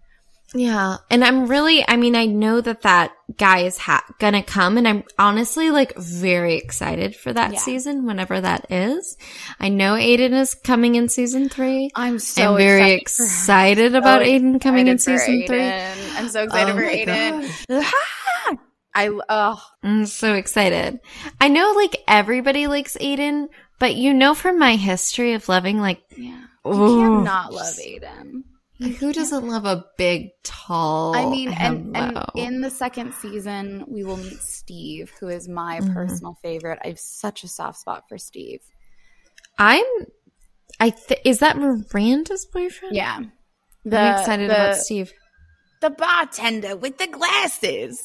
Yeah. And I'm really, I mean, I know that that guy is ha- gonna come and I'm honestly like very excited for that Yeah. season, whenever that is. I know Aiden is coming in season three. I'm so I'm very excited excited about so Aiden coming in season three. Aiden. I'm so excited Oh for Aiden. Ah! I oh I'm so excited. I know like everybody likes Aiden, but you know from my history of loving like, yeah. You Ooh. can't not love Aiden. [laughs] who doesn't love a big, tall, I mean, and, and in the second season, we will meet Steve, who is my Mhm. personal favorite. I have such a soft spot for Steve. I'm, I th- is that Miranda's boyfriend? Yeah. I'm excited the, about Steve. the bartender with the glasses.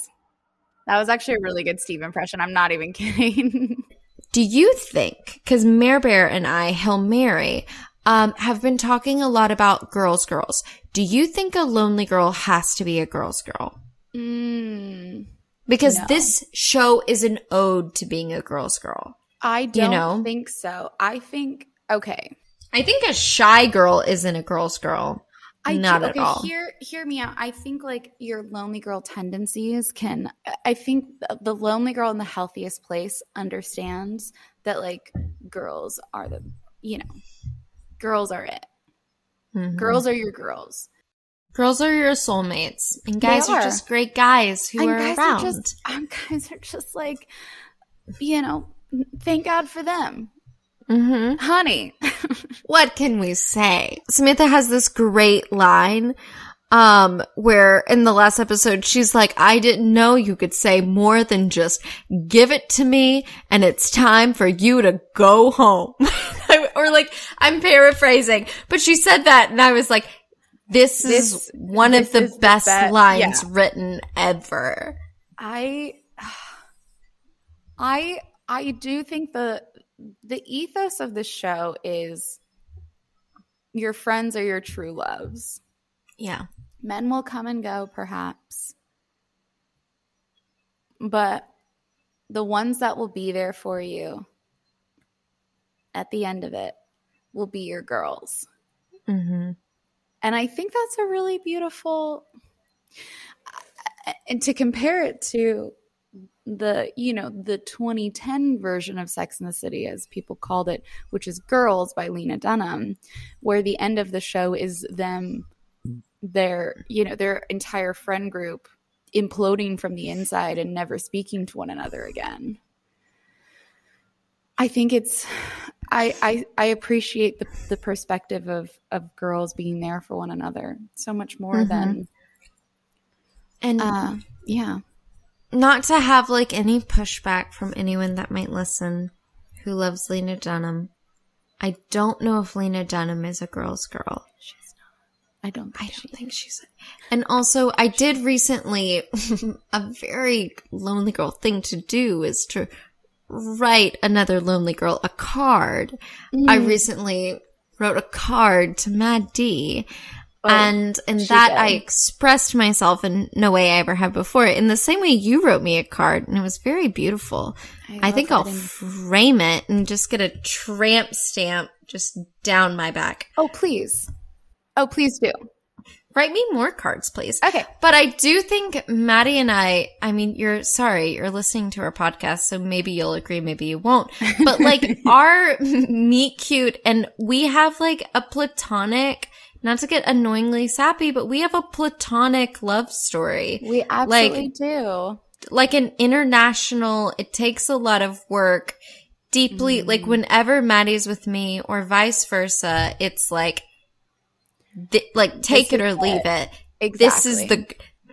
That was actually a really good Steve impression. I'm not even [laughs] kidding. Do you think, because Mare Bear and I, Hail Mary, um, have been talking a lot about girls, girls. Do you think a lonely girl has to be a girl's girl? mm, Because No. this show is an ode to being a girl's girl. I don't know? think so. I think okay. I think a shy girl isn't a girl's girl. I do- Not at okay, all. Hear hear me out. I think like your lonely girl tendencies can. I think the lonely girl in the healthiest place understands that like girls are the you know girls are it. Mhm. Girls are your girls. Girls are your soulmates, and guys are. are. just great guys who and are guys around. are just um, guys are just like you know. Thank God for them, hmm honey. [laughs] What can we say? Samantha has this great line, um, where in the last episode, she's like, I didn't know you could say more than just give it to me and it's time for you to go home. [laughs] [laughs] or like, I'm paraphrasing, but she said that and I was like, this, is one this of the the best be- lines yeah. written ever. I I I do think the the ethos of the show is your friends are your true loves. Yeah. Men will come and go perhaps. But the ones that will be there for you at the end of it will be your girls. hmm And I think that's a really beautiful and to compare it to the you know the 2010 version of Sex in the City as people called it which is Girls by Lena Dunham where the end of the show is them their you know their entire friend group imploding from the inside and never speaking to one another again. I think it's I I, I appreciate the, the perspective of of girls being there for one another so much more Mhm. than And uh yeah. not to have like any pushback from anyone that might listen who loves Lena Dunham. I don't know if Lena Dunham is a girl's girl. She's not. I don't I don't she think she's. And also, I did recently [laughs] a very lonely girl thing to do is to write another lonely girl a card. I Mm. recently wrote a card to Mad D. Oh, and in that I expressed myself in no way I ever have before. In the same way you wrote me a card, and it was very beautiful. I, love think I'll frame it and just get a tramp stamp just down my back. Oh, please. Oh, please do. Write me more cards, please. Okay. But I do think Maddie and I, I mean, you're sorry, you're listening to our podcast, so maybe you'll agree, maybe you won't. But [laughs] like our meet cute and we have like a platonic, not to get annoyingly sappy, but we have a platonic love story. We absolutely do. Like an international, it takes a lot of work deeply, like mm. whenever Maddie's with me or vice versa, it's like, th- like take it or leave it Exactly. this is the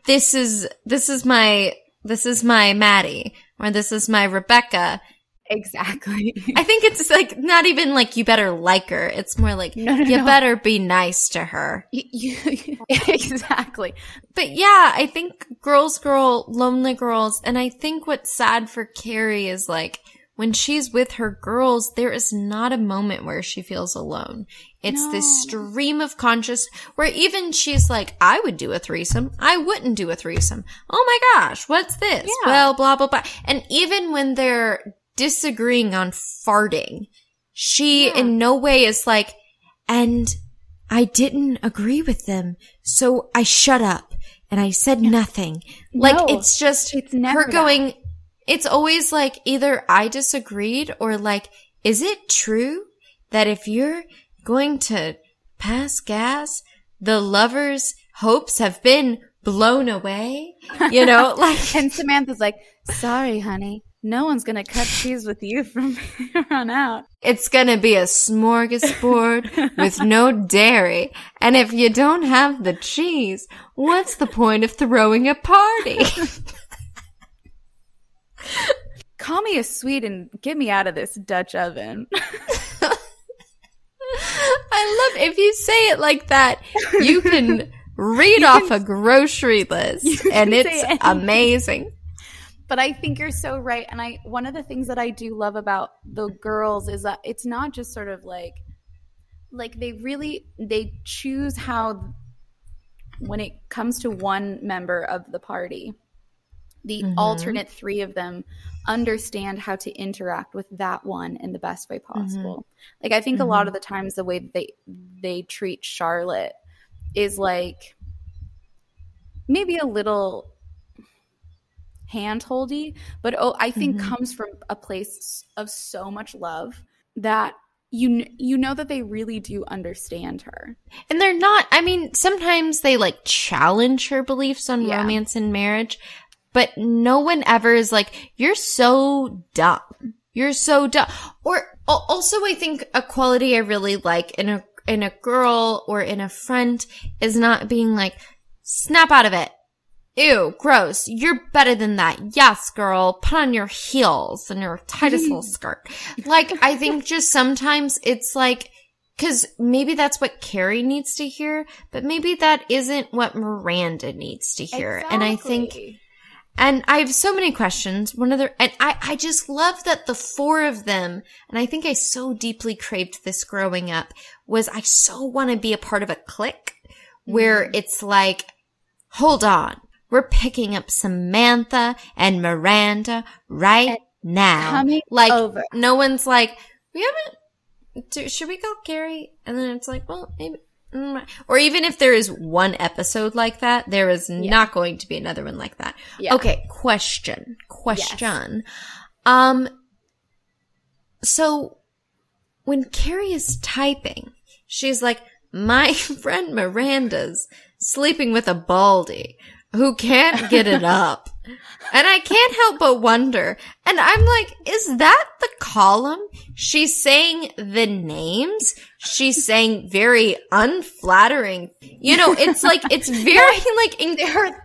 this is this is my this is my Maddie or this is my Rebecca. exactly. I think it's like not even like you better like her. It's more like No, no, you no. better be nice to her. You- you- [laughs] exactly. But yeah, I think girls girl lonely girls and I think what's sad for Carrie is like when she's with her girls, there is not a moment where she feels alone. It's this stream of conscious where even she's like, I would do a threesome. I wouldn't do a threesome. Oh my gosh, what's this? Yeah. Well, blah, blah, blah. And even when they're disagreeing on farting, she Yeah. in no way is like, and I didn't agree with them. So I shut up and I said nothing. Like No, it's just it's never her that. Going, it's always like either I disagreed or like, is it true that if you're going to pass gas, the lover's hopes have been blown away? You know, [laughs] like, And Samantha's like, sorry, honey. No one's going to cut cheese with you from here on out. it's gonna be a smorgasbord with no dairy. And if you don't have the cheese, what's the point of throwing a party? [laughs] Call me a Swede and get me out of this Dutch oven. [laughs] I love if you say it like that, you [laughs] can read off a grocery list [laughs] and it's amazing. but I think you're so right. And I, one of the things that I do love about the girls is that it's not just sort of like, like they really, they choose how, when it comes to one member of the party, the Mhm. alternate three of them understand how to interact with that one in the best way possible. Like I think a lot of the times the way that they they treat Charlotte is like maybe a little handholdy, but oh, I think Mhm. comes from a place of so much love that you you know that they really do understand her. And they're not, I mean, sometimes they like challenge her beliefs on Yeah. romance and marriage, but no one ever is like, you're so dumb. You're so dumb. Or also, I think a quality I really like in a, in a girl or in a friend is not being like, snap out of it. Ew, gross. You're better than that. Yes, girl. Put on your heels and your tightest little [laughs] skirt. Like, I think just sometimes it's like, cause maybe that's what Carrie needs to hear, but maybe that isn't what Miranda needs to hear. And I think, Exactly. And I have so many questions. One other, and I, I just love that the four of them, and I think I so deeply craved this growing up, was I so want to be a part of a clique where mm-hmm. it's like, hold on, we're picking up Samantha and Miranda right And now. coming like, over. no one's like, we haven't, do, should we call Carrie? And then it's like, well, maybe. Mm, Or even if there is one episode like that, there is not going to be another one like that. Yeah. Okay, question. Question. Um so when Carrie is typing, she's like, My [laughs] friend Miranda's sleeping with a baldy who can't get it [laughs] up. And I can't help but wonder. And I'm like, is that the column? She's saying the names. She's saying very unflattering. You know, it's like, [laughs] it's very like, in-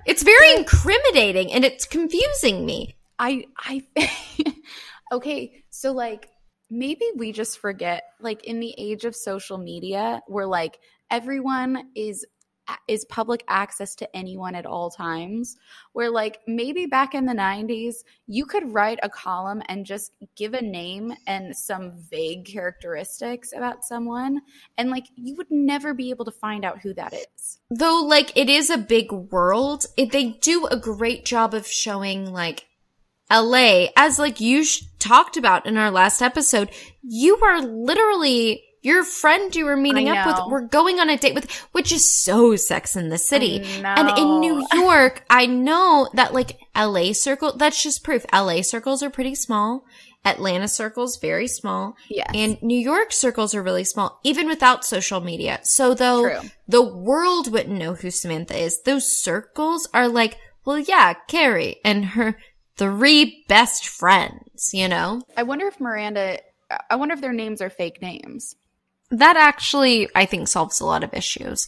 it's very incriminating and it's confusing me. I I [laughs] okay, so like maybe we just forget like in the age of social media where like everyone is is public access to anyone at all times where like maybe back in the 90s you could write a column and just give a name and some vague characteristics about someone and like you would never be able to find out who that is. Though like it is a big world it, they do a great job of showing like la as like you sh- talked about in our last episode you are literally your friend you were meeting up with we're going on a date with which is so sex in the city. And in new [laughs] york i know that like la circle that's just proof. La circles are pretty small. Atlanta circles very small. Yes. And New York circles are really small, even without social media. So though True. the world wouldn't know who Samantha is, those circles are like, well, yeah, Carrie and her three best friends, you know? i wonder if miranda i wonder if their names are fake names That actually, I think, solves a lot of issues.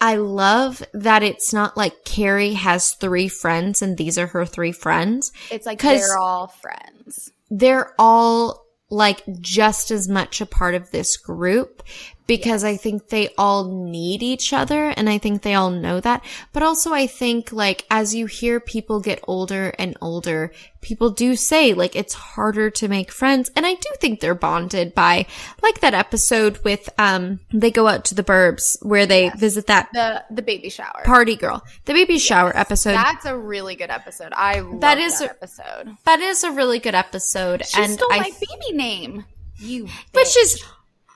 I love that it's not like Carrie has three friends and these are her three friends. It's like they're all friends. they're all like just as much a part of this group because I think they all need each other and I think they all know that. But also I think like as you hear people get older and older, people do say like it's harder to make friends. And I do think they're bonded by like that episode with, um, they go out to the burbs where they visit that The the baby shower. party girl, the baby shower episode. That's a really good episode. I love That that is is a- episode. that is a really good episode. She and stole I my baby name. You, Which bitch. is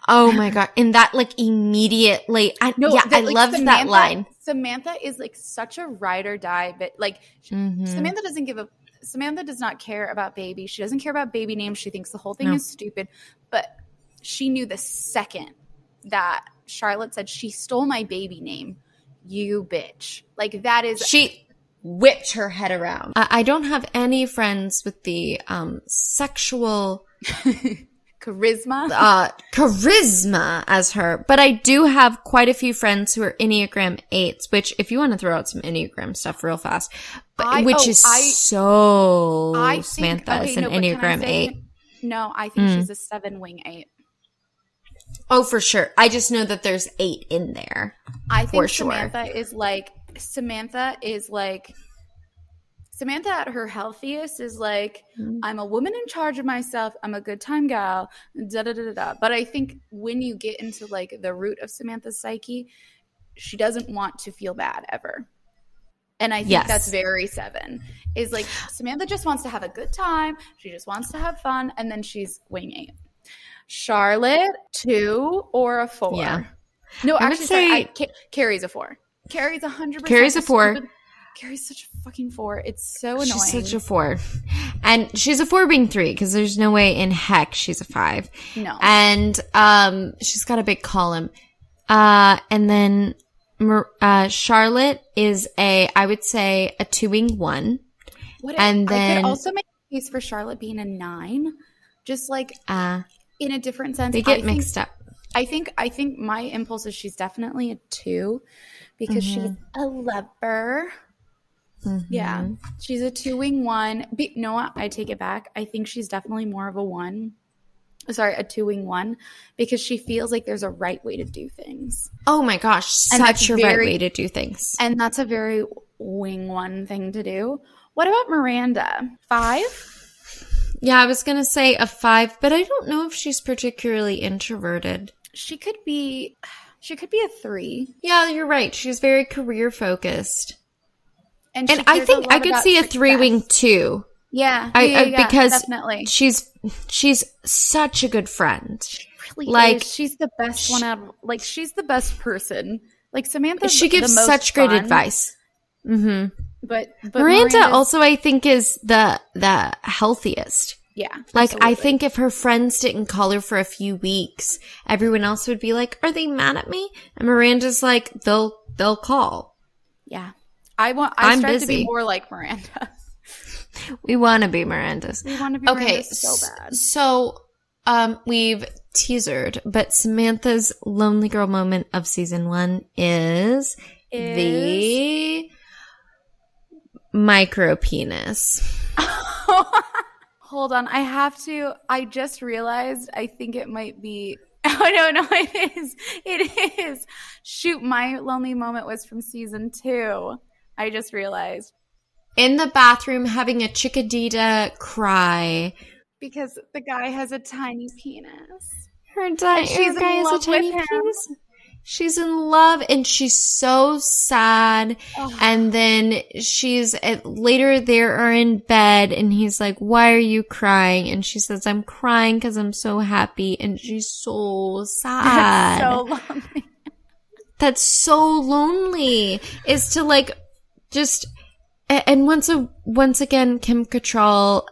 Oh my god! And that like immediately, I, No, yeah, that, I like, loved that line. Samantha is like such a ride or die, but like Mhm. Samantha doesn't give a Samantha does not care about baby. She doesn't care about baby names. She thinks the whole thing No. is stupid. But she knew the second that Charlotte said she stole my baby name, you bitch. Like that is She whipped her head around. I, I don't have any friends with the um sexual [laughs] charisma. uh charisma as her, but I do have quite a few friends who are Enneagram eights. Which, if you want to throw out some Enneagram stuff real fast, but I- which oh, is I- so I think Samantha okay, is an no, but can I Enneagram eight. No, I think Mm. she's a seven wing eight. Oh, for sure. I just know that there's eight in there. I think For sure. Samantha is like Samantha is like Samantha at her healthiest is like Mhm. I'm a woman in charge of myself. I'm a good time gal. Da da da da. da. But I think when you get into like the root of Samantha's psyche, she doesn't want to feel bad ever. And I think Yes. that's very seven. Is like Samantha just wants to have a good time. She just wants to have fun, and then she's wing eight. Charlotte two or a four. Yeah. No, I actually, sorry, I, say- Carrie's a four. Carrie's a hundred. Carrie's a four. stupid- Carrie's such a fucking four. It's so annoying. She's such a four. And she's a four being three because there's no way in heck she's a five. no. And um, she's got a big column. Uh, and then uh, Charlotte is a, I would say, a two wing one. What and I then- could also make a case for Charlotte being a nine, just like Uh, in a different sense. they I get think- mixed up. I think I think my impulse is she's definitely a two because she's Mm-hmm. a lover. Yeah, Mhm. she's a two wing one. Be, no, I take it back. I think she's definitely more of a one. Sorry, a two wing one because she feels like there's a right way to do things, Oh my gosh, such a right way to do things. and that's a very wing one thing to do. What about Miranda? Five? Yeah, I was gonna say a five, but I don't know if she's particularly introverted. She could be. She could be a three, Yeah, you're right. She's very career focused. And, she And I think I could see a three wing too. Yeah, I, yeah, I yeah, because definitely. she's she's such a good friend. really Like- is. she's the best one out of like she's the best person. Like Samantha, She gives such great advice. hmm But, but Miranda Miranda's- also, I think, is the the healthiest. yeah. Like, I think if her friends didn't call her for a few weeks, everyone else would be like, "Are they mad at me?" And Miranda's like, "They'll they'll call. yeah. I want. I I'm strive to be more like Miranda. [laughs] We want to be Miranda's." We want to be Okay, Miranda so bad. So, um, we've teasered, but Samantha's lonely girl moment of season one is, the micro penis. [laughs] Hold on, I have to. I just realized. I think it might be. [laughs] Oh no, no, it is. It is. Shoot, my lonely moment was from season two. I just realized In the bathroom, having a chickadita cry. because the guy has a tiny penis. Her, di- she's her guy has a tiny penis. She's in love and she's so sad. Oh. And then she's at, later they are in bed and he's like, why are you crying? And she says, I'm crying because I'm so happy. And she's so sad. so lonely. That's so lonely is to like just, and once a, once again, Kim Cattrall,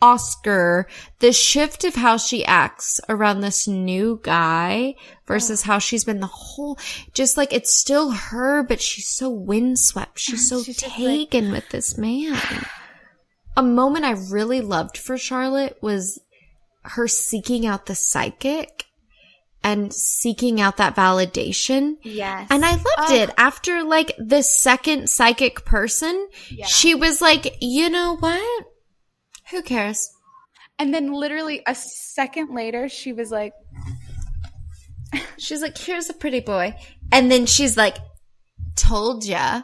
Oscar, the shift of how she acts around this new guy versus how she's been the whole, just like it's still her, but she's so windswept. She's so She's just like- taken with this man. A moment I really loved for Charlotte was her seeking out the psychic and seeking out that validation. Yes. And I loved Oh. it. After like the second psychic person, Yeah. she was like, you know what? Who cares? And then literally a second later, she was like, She's like, here's a pretty boy. And then she's like, told ya.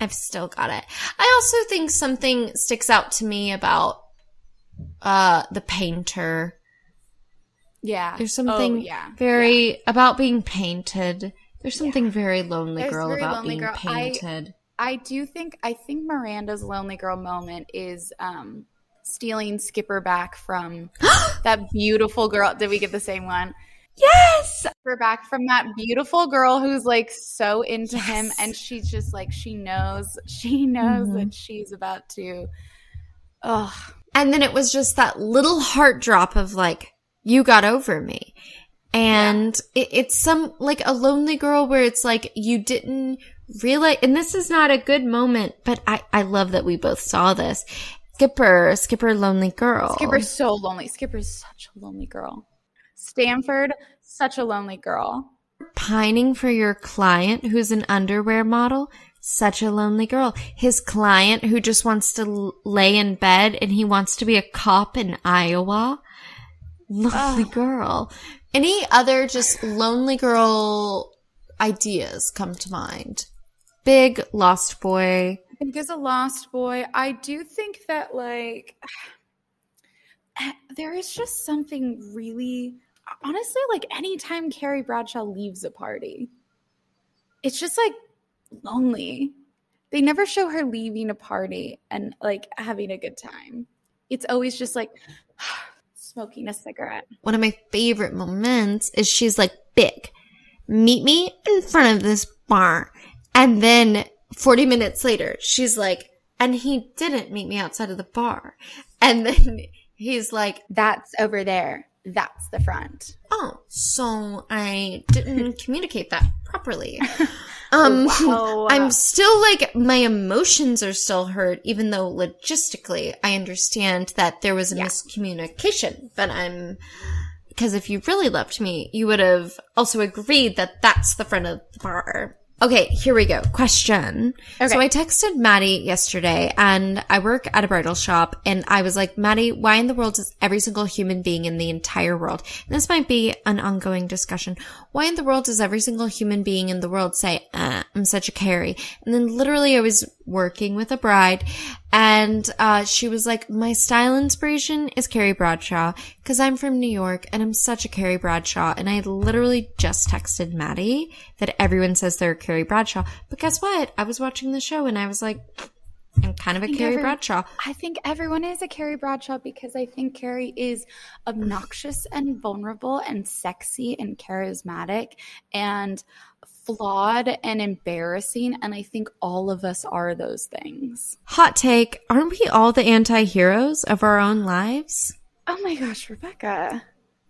I've still got it. I also think something sticks out to me about uh the painter. "Yeah." There's something Oh, yeah. very about being painted. There's something very lonely There's girl very about lonely being girl. I- painted. I do think I think Miranda's lonely girl moment is um stealing Skipper back from [gasps] that beautiful girl. Did we get the same one? Yes. We're back from that beautiful girl who's like so into yes. him and she's just like she knows [laughs] she knows mm-hmm. that she's about to oh and then it was just that little heart drop of like you got over me and yeah. it, it's some like a lonely girl where it's like you didn't realize and this is not a good moment but i i love that we both saw this skipper skipper lonely girl skipper's so lonely skipper's such a lonely girl stanford such a lonely girl. Pining for your client who's an underwear model. Such a lonely girl. His client who just wants to lay in bed and he wants to be a cop in Iowa. Lonely girl. Any other just lonely girl ideas come to mind? Big Lost Boy. Big as a Lost Boy. I do think that like [sighs] there is just something really honestly, like anytime Carrie Bradshaw leaves a party, it's just like lonely. They never show her leaving a party and like having a good time. It's always just like [sighs] smoking a cigarette. One of my favorite moments is she's like, big, meet me in front of this bar. And then 40 minutes later, she's like, and he didn't meet me outside of the bar. And then he's like, that's over there that's the front. Oh, so I didn't communicate that properly. [laughs] Um, wow. I'm still like, my emotions are still hurt, even though logistically I understand that there was a yeah. miscommunication, but I'm, because if you really loved me, you would have also agreed that that's the front of the bar. Okay, here we go. Question. Okay. So I texted Maddie yesterday and I work at a bridal shop and I was like, Maddie, why in the world does every single human being in the entire world, and this might be an ongoing discussion, why in the world does every single human being in the world say, uh, I'm such a Carrie? And then literally I was working with a bride and uh, she was like, my style inspiration is Carrie Bradshaw because I'm from New York and I'm such a Carrie Bradshaw. And I literally just texted Maddie that everyone says they're Carrie Bradshaw. But guess what? I was watching the show and I was like, I'm kind of a Carrie every, Bradshaw. I think everyone is a Carrie Bradshaw because I think Carrie is obnoxious and vulnerable and sexy and charismatic and flawed and embarrassing. And I think all of us are those things. Hot take Aren't we all the anti heroes of our own lives? Oh my gosh, Rebecca.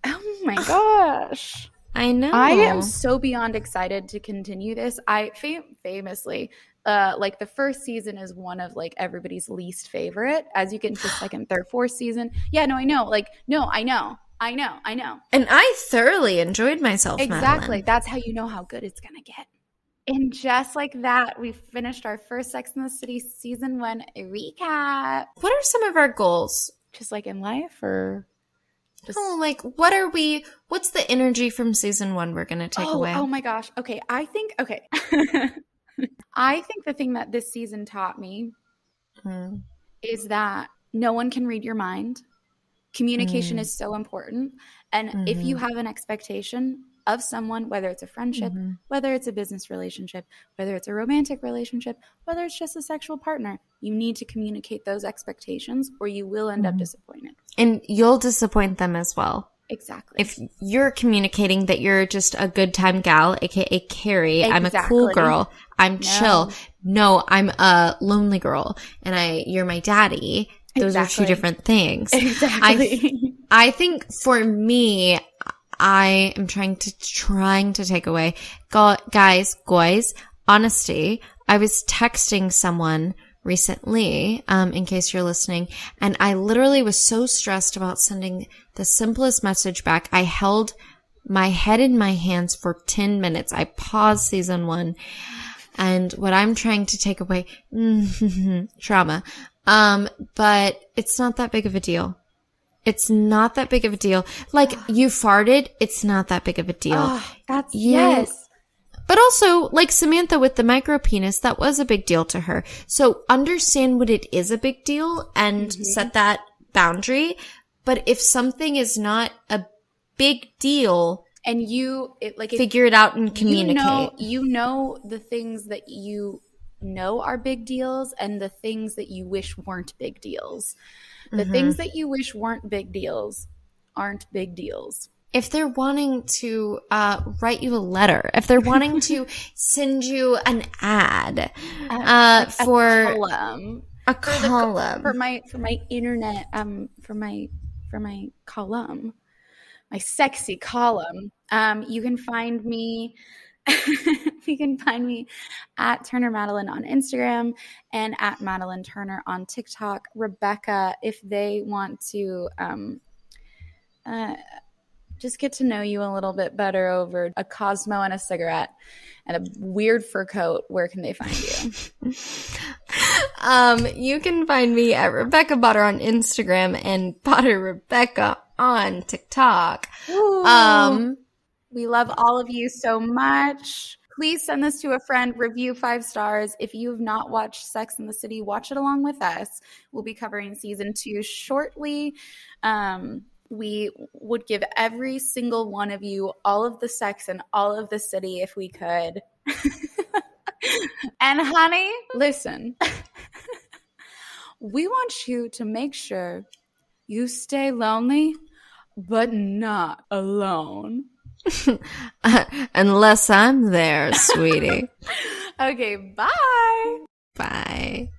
Oh my gosh. [sighs] I know. I am so beyond excited to continue this. I fam- famously, uh, like the first season is one of like everybody's least favorite. As you get into [gasps] second, third, fourth season, yeah, no, I know. Like, no, I know. I know, I know. And I thoroughly enjoyed myself. Exactly. Madelaine. That's how you know how good it's going to get. And just like that, we finished our first Sex in the City season one recap. What are some of our goals? Just like in life or just... Oh, like what are we what's the energy from season one we're gonna take oh, away? Oh my gosh. Okay. I think okay. [laughs] I think the thing that this season taught me mm. is that no one can read your mind. Communication mm. is so important. And mm-hmm. if you mm-hmm. have an expectation of someone, whether it's a friendship, mm-hmm. whether it's a business relationship, whether it's a romantic relationship, whether it's just a sexual partner, you need to communicate those expectations or you will end mm-hmm. up disappointed. And you'll disappoint them as well. Exactly. If you're communicating that you're just a good time gal, aka Carrie, exactly. I'm a cool girl, I'm no. chill. No, I'm a lonely girl and I you're my daddy those exactly. are two different things. [laughs] Exactly. I, I think for me, I am trying to trying to take away guys, guys, honesty. I was texting someone recently, um, in case you're listening, and I literally was so stressed about sending the simplest message back. I held my head in my hands for 10 minutes. I paused season one. And what I'm trying to take away, [laughs] trauma. Um, but it's not that big of a deal. It's not that big of a deal. Like you farted, it's not that big of a deal. Oh, that's you, yes. But also, like Samantha with the micro penis, that was a big deal to her. So understand what it is a big deal and mm-hmm. set that boundary. But if something is not a big deal, and you it, like figure it out and communicate. You know, you know the things that you know are big deals and the things that you wish weren't big deals. The mm-hmm. things that you wish weren't big deals aren't big deals. if they're wanting to uh, write you a letter, if they're wanting to [laughs] send you an ad uh, for a column, a for, the- for my for my internet um for my for my column, my sexy column. Um, you can find me. [laughs] you can find me at Turner Madelaine on Instagram and at Madelaine Turner on TikTok. Rebecca, if they want to um, uh, just get to know you a little bit better over a Cosmo and a cigarette and a weird fur coat, where can they find you? [laughs] um, you can find me at Rebecca Potter on Instagram and Potter Rebecca on TikTok. Um, we love all of you so much. Please send this to a friend, review five stars. If you have not watched Sex in the City, watch it along with us. We'll be covering season two shortly. Um, we would give every single one of you all of the sex and all of the city if we could. [laughs] and honey, listen. [laughs] we want you to make sure you stay lonely, but not alone. [laughs] unless I'm there, sweetie. [laughs] Okay, bye. Bye.